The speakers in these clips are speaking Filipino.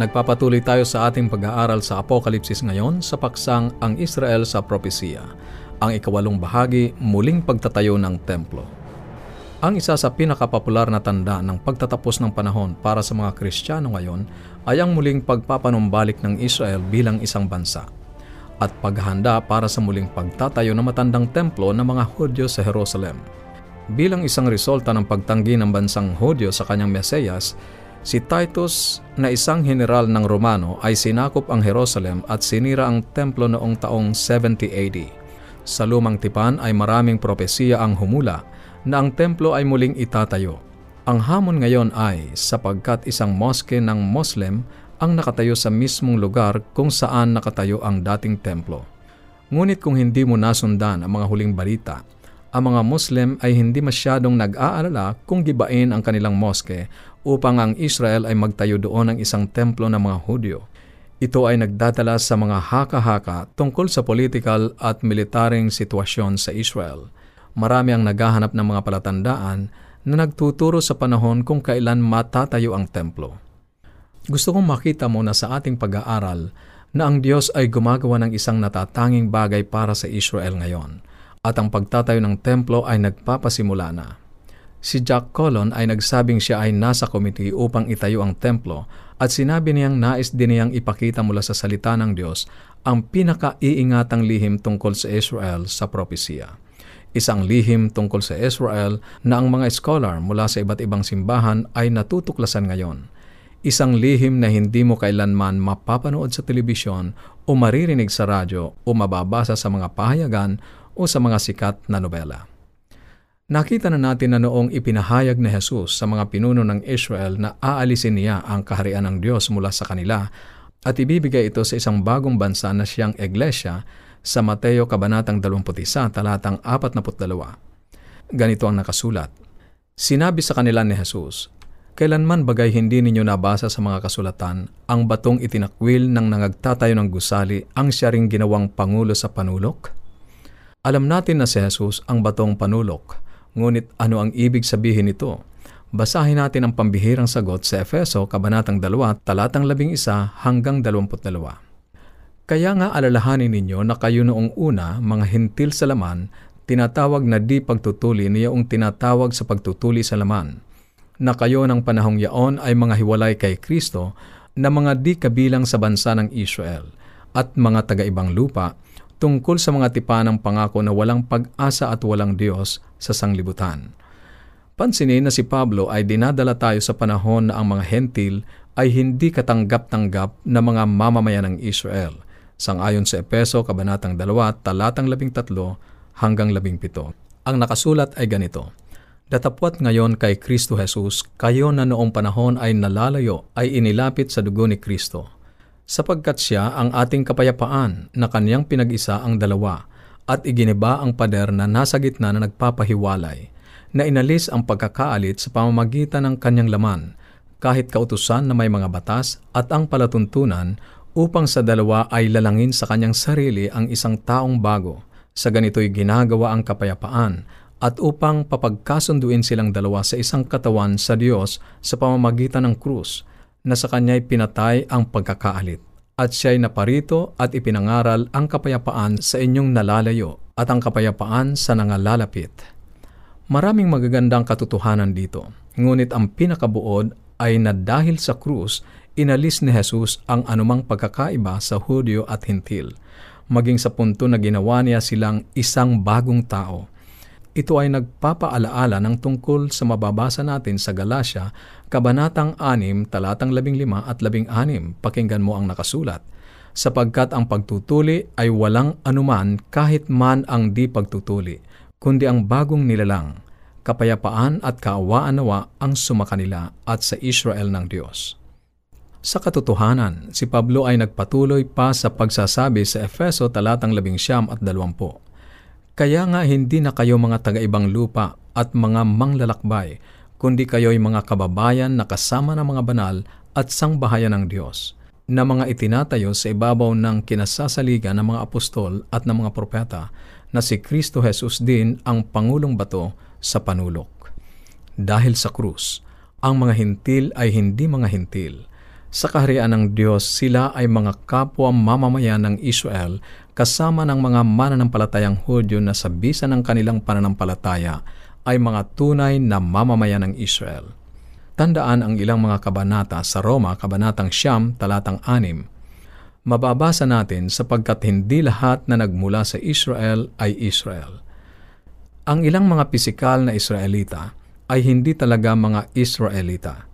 Nagpapatuloy tayo sa ating pag-aaral sa Apokalipsis ngayon sa paksang Ang Israel sa Propesya, ang ikawalong bahagi, muling pagtatayo ng templo. Ang isa sa pinakapopular na tanda ng pagtatapos ng panahon para sa mga Kristiyano ngayon ay ang muling pagpapanumbalik ng Israel bilang isang bansa at paghahanda para sa muling pagtatayo ng matandang templo ng mga Hudyo sa Jerusalem. Bilang isang resulta ng pagtanggi ng bansang Hudyo sa kanyang Mesiyas, Si Titus na isang general ng Romano ay sinakop ang Jerusalem at sinira ang templo noong taong 70 AD. Sa lumang tipan ay maraming propesiya ang humula na ang templo ay muling itatayo. Ang hamon ngayon ay sapagkat isang moske ng Muslim ang nakatayo sa mismong lugar kung saan nakatayo ang dating templo. Ngunit kung hindi mo nasundan ang mga huling balita, ang mga Muslim ay hindi masyadong nag-aalala kung gibain ang kanilang moske upang ang Israel ay magtayo doon ng isang templo ng mga Hudyo. Ito ay nagdadala sa mga haka-haka tungkol sa political at militaring sitwasyon sa Israel. Marami ang naghahanap ng mga palatandaan na nagtuturo sa panahon kung kailan matatayo ang templo. Gusto kong makita muna sa ating pag-aaral na ang Diyos ay gumagawa ng isang natatanging bagay para sa Israel ngayon at ang pagtatayo ng templo ay nagpapasimula na. Si Jack Colon ay nagsabing siya ay nasa committee upang itayo ang templo at sinabi niyang nais din niyang ipakita mula sa salita ng Diyos ang pinaka-iingatang lihim tungkol sa Israel sa propesya. Isang lihim tungkol sa Israel na ang mga scholar mula sa iba't ibang simbahan ay natutuklasan ngayon. Isang lihim na hindi mo kailanman mapapanood sa telebisyon o maririnig sa radyo o mababasa sa mga pahayagan o sa mga sikat na nobela. Nakita na natin na noong ipinahayag ni Jesus sa mga pinuno ng Israel na aalisin niya ang kaharian ng Diyos mula sa kanila at ibibigay ito sa isang bagong bansa na siyang Iglesia sa Mateo Kabanatang 21, talatang 42. Ganito ang nakasulat. Sinabi sa kanila ni Jesus, Kailanman bagay hindi ninyo nabasa sa mga kasulatan, ang batong itinakwil ng nangagtatayo ng gusali ang siya ring ginawang pangulo sa panulok? Alam natin na si Jesus ang batong panulok, ngunit ano ang ibig sabihin nito? Basahin natin ang pambihirang sagot sa Efeso, Kabanatang 2, talatang 11 hanggang 22. Kaya nga alalahanin ninyo na kayo noong una, mga hintil sa laman, tinatawag na di pagtutuli niyaong tinatawag sa pagtutuli sa laman, na kayo ng panahong yaon ay mga hiwalay kay Kristo na mga di kabilang sa bansa ng Israel at mga taga-ibang lupa tungkol sa mga tipa ng pangako na walang pag-asa at walang Diyos sa sanglibutan. Pansinin na si Pablo ay dinadala tayo sa panahon na ang mga hentil ay hindi katanggap-tanggap na mga mamamayan ng Israel, sangayon sa Epeso, Kabanatang 2, talatang 13 hanggang 17. Ang nakasulat ay ganito, Datapwat ngayon kay Kristo Jesus, kayo na noong panahon ay nalalayo ay inilapit sa dugo ni Kristo sapagkat siya ang ating kapayapaan na kanyang pinag-isa ang dalawa at iginiba ang pader na nasa gitna na nagpapahiwalay, na inalis ang pagkakaalit sa pamamagitan ng kanyang laman, kahit kautusan na may mga batas at ang palatuntunan upang sa dalawa ay lalangin sa kanyang sarili ang isang taong bago. Sa ganito'y ginagawa ang kapayapaan at upang papagkasunduin silang dalawa sa isang katawan sa Diyos sa pamamagitan ng krus, na sa kanya'y pinatay ang pagkakaalit. At siya'y naparito at ipinangaral ang kapayapaan sa inyong nalalayo at ang kapayapaan sa nangalalapit. Maraming magagandang katotohanan dito, ngunit ang pinakabuod ay na dahil sa krus, inalis ni Jesus ang anumang pagkakaiba sa Hudyo at Hintil, maging sa punto na ginawa niya silang isang bagong tao ito ay nagpapaalaala ng tungkol sa mababasa natin sa Galacia, Kabanatang 6, talatang 15 at 16. Pakinggan mo ang nakasulat. Sapagkat ang pagtutuli ay walang anuman kahit man ang di pagtutuli, kundi ang bagong nilalang, kapayapaan at kaawaan nawa ang sumakanila at sa Israel ng Diyos. Sa katotohanan, si Pablo ay nagpatuloy pa sa pagsasabi sa Efeso talatang 11 at 20 kaya nga hindi na kayo mga taga-ibang lupa at mga manglalakbay, kundi kayo'y mga kababayan na kasama ng mga banal at sangbahayan ng Diyos, na mga itinatayo sa ibabaw ng kinasasaligan ng mga apostol at ng mga propeta, na si Kristo Jesus din ang Pangulong Bato sa panulok. Dahil sa krus, ang mga hintil ay hindi mga hintil, Sa kaharian ng Diyos, sila ay mga kapwa mamamayan ng Israel kasama ng mga mananampalatayang Hudyo na sa bisa ng kanilang pananampalataya ay mga tunay na mamamayan ng Israel. Tandaan ang ilang mga kabanata sa Roma, kabanatang Siyam, talatang 6. Mababasa natin sapagkat hindi lahat na nagmula sa Israel ay Israel. Ang ilang mga pisikal na Israelita ay hindi talaga mga Israelita.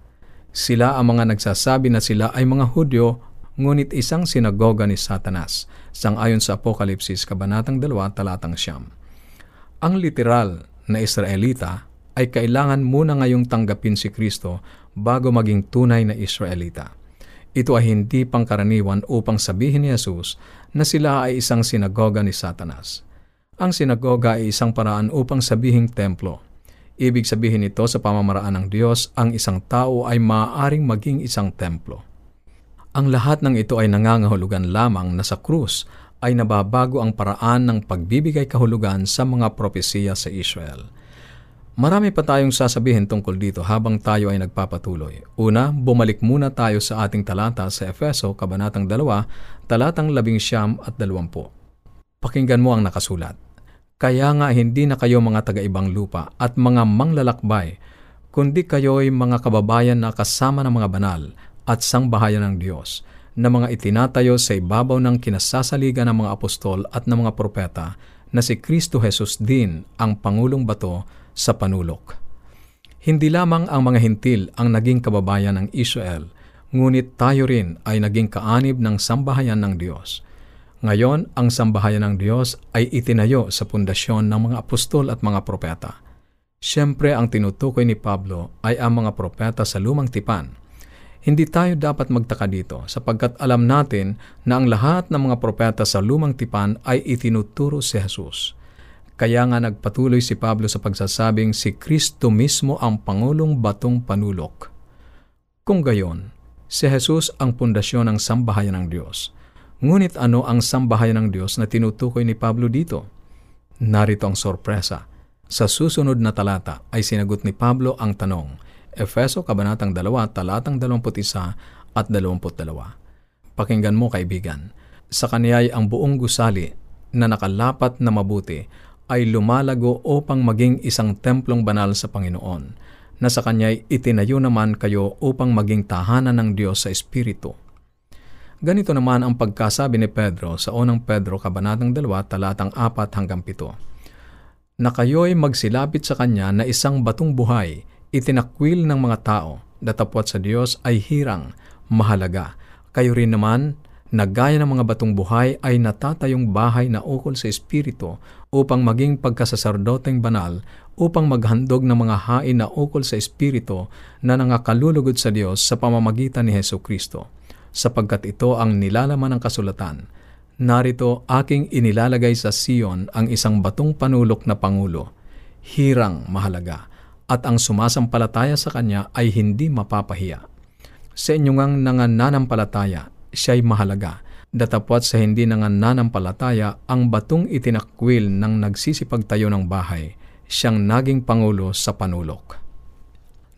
Sila ang mga nagsasabi na sila ay mga Hudyo, ngunit isang sinagoga ni Satanas, sangayon sa Apokalipsis, Kabanatang 2, Talatang Siyam. Ang literal na Israelita ay kailangan muna ngayong tanggapin si Kristo bago maging tunay na Israelita. Ito ay hindi pangkaraniwan upang sabihin ni Jesus na sila ay isang sinagoga ni Satanas. Ang sinagoga ay isang paraan upang sabihing templo Ibig sabihin nito sa pamamaraan ng Diyos, ang isang tao ay maaaring maging isang templo. Ang lahat ng ito ay nangangahulugan lamang na sa krus ay nababago ang paraan ng pagbibigay kahulugan sa mga propesiya sa Israel. Marami pa tayong sasabihin tungkol dito habang tayo ay nagpapatuloy. Una, bumalik muna tayo sa ating talata sa Efeso, Kabanatang 2, talatang 11 at 20. Pakinggan mo ang nakasulat. Kaya nga hindi na kayo mga taga-ibang lupa at mga manglalakbay, kundi kayo'y mga kababayan na kasama ng mga banal at sangbahayan ng Diyos, na mga itinatayo sa ibabaw ng kinasasaligan ng mga apostol at ng mga propeta, na si Kristo Jesus din ang Pangulong Bato sa panulok. Hindi lamang ang mga hintil ang naging kababayan ng Israel, ngunit tayo rin ay naging kaanib ng sambahayan ng Diyos. Ngayon, ang sambahayan ng Diyos ay itinayo sa pundasyon ng mga apostol at mga propeta. Siyempre, ang tinutukoy ni Pablo ay ang mga propeta sa lumang tipan. Hindi tayo dapat magtaka dito sapagkat alam natin na ang lahat ng mga propeta sa lumang tipan ay itinuturo si Jesus. Kaya nga nagpatuloy si Pablo sa pagsasabing si Kristo mismo ang Pangulong Batong Panulok. Kung gayon, si Jesus ang pundasyon ng sambahayan ng Diyos. Ngunit ano ang sambahayan ng Diyos na tinutukoy ni Pablo dito? Narito ang sorpresa. Sa susunod na talata ay sinagot ni Pablo ang tanong, Efeso Kabanatang 2, talatang 21 at 22. Pakinggan mo kaibigan, sa kaniya'y ang buong gusali na nakalapat na mabuti ay lumalago upang maging isang templong banal sa Panginoon, na sa kanya'y itinayo naman kayo upang maging tahanan ng Diyos sa Espiritu Ganito naman ang pagkasabi ni Pedro sa unang Pedro Kabanatang 2 talatang 4 hanggang 7. Na kayo'y magsilapit sa Kanya na isang batong buhay, itinakwil ng mga tao, datapwat sa Diyos ay hirang, mahalaga. Kayo rin naman, na gaya ng mga batong buhay ay natatayong bahay na ukol sa Espiritu upang maging pagkasasardoteng banal upang maghandog ng mga hain na ukol sa Espiritu na nangakalulugod sa Diyos sa pamamagitan ni Heso Kristo sapagkat ito ang nilalaman ng kasulatan. Narito aking inilalagay sa Sion ang isang batong panulok na pangulo, hirang mahalaga, at ang sumasampalataya sa kanya ay hindi mapapahiya. Sa inyong ang nangananampalataya, siya'y mahalaga, datapwat sa hindi nangananampalataya ang batong itinakwil ng nagsisipagtayo ng bahay, siyang naging pangulo sa panulok.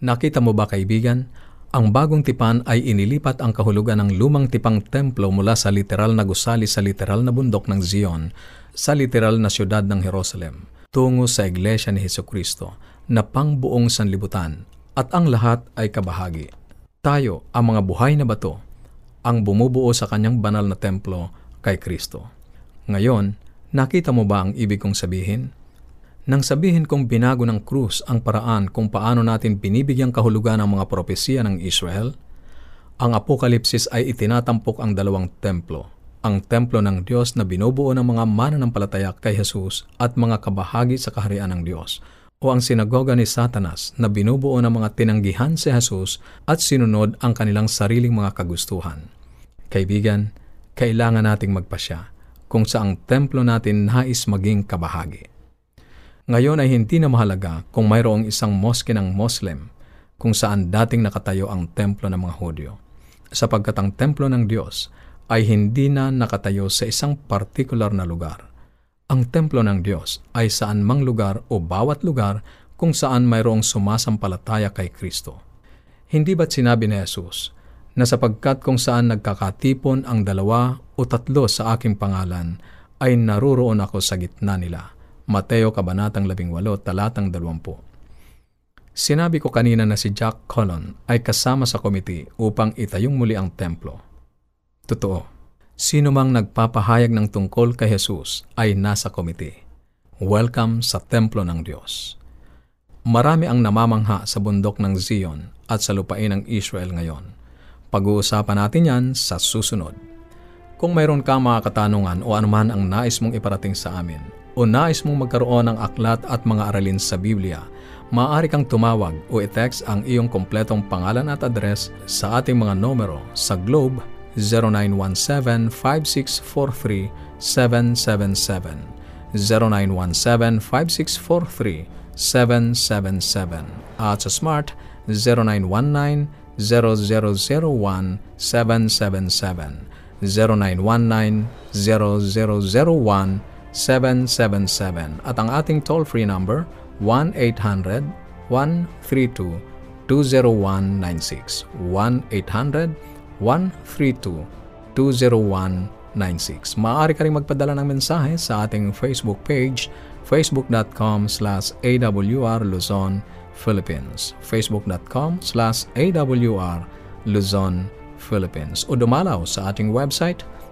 Nakita mo ba kaibigan, ang bagong tipan ay inilipat ang kahulugan ng lumang tipang templo mula sa literal na gusali sa literal na bundok ng Zion sa literal na siyudad ng Jerusalem tungo sa Iglesia ni Heso Kristo na pangbuong sanlibutan at ang lahat ay kabahagi. Tayo, ang mga buhay na bato, ang bumubuo sa kanyang banal na templo kay Kristo. Ngayon, nakita mo ba ang ibig kong sabihin? Nang sabihin kong binago ng krus ang paraan kung paano natin binibigyang kahulugan ang mga propesiya ng Israel, ang Apokalipsis ay itinatampok ang dalawang templo, ang templo ng Diyos na binubuo ng mga mananampalataya kay Jesus at mga kabahagi sa kaharian ng Diyos, o ang sinagoga ni Satanas na binubuo ng mga tinanggihan si Jesus at sinunod ang kanilang sariling mga kagustuhan. Kaibigan, kailangan nating magpasya kung saang templo natin nais maging kabahagi. Ngayon ay hindi na mahalaga kung mayroong isang moske ng Muslim kung saan dating nakatayo ang templo ng mga Hudyo, sapagkat ang templo ng Diyos ay hindi na nakatayo sa isang partikular na lugar. Ang templo ng Diyos ay saan mang lugar o bawat lugar kung saan mayroong sumasampalataya kay Kristo. Hindi ba't sinabi ni Jesus na sapagkat kung saan nagkakatipon ang dalawa o tatlo sa aking pangalan, ay naruroon ako sa gitna nila. Mateo Kabanatang 18, talatang 20. Sinabi ko kanina na si Jack Colon ay kasama sa komite upang itayong muli ang templo. Totoo, sino mang nagpapahayag ng tungkol kay Jesus ay nasa komite. Welcome sa templo ng Diyos. Marami ang namamangha sa bundok ng Zion at sa lupain ng Israel ngayon pag-uusapan natin yan sa susunod. Kung mayroon ka mga katanungan o anuman ang nais mong iparating sa amin o nais mong magkaroon ng aklat at mga aralin sa Biblia, maaari kang tumawag o i-text ang iyong kompletong pangalan at address sa ating mga numero sa Globe 0917-5643-777 0917-5643-777 at sa Smart 0919 0001 777 0919 0001 777 at ang ating toll-free number 1-800 132 20196 1-800 132 20196 Maaari ka rin magpadala ng mensahe sa ating Facebook page facebook.com slash awr Luzon, Philippines. Facebook.com slash awr Luzon, Philippines. O dumalaw sa ating website